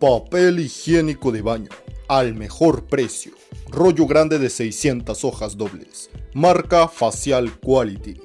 Papel higiénico de baño. Al mejor precio. Rollo grande de 600 hojas dobles. Marca Facial Quality.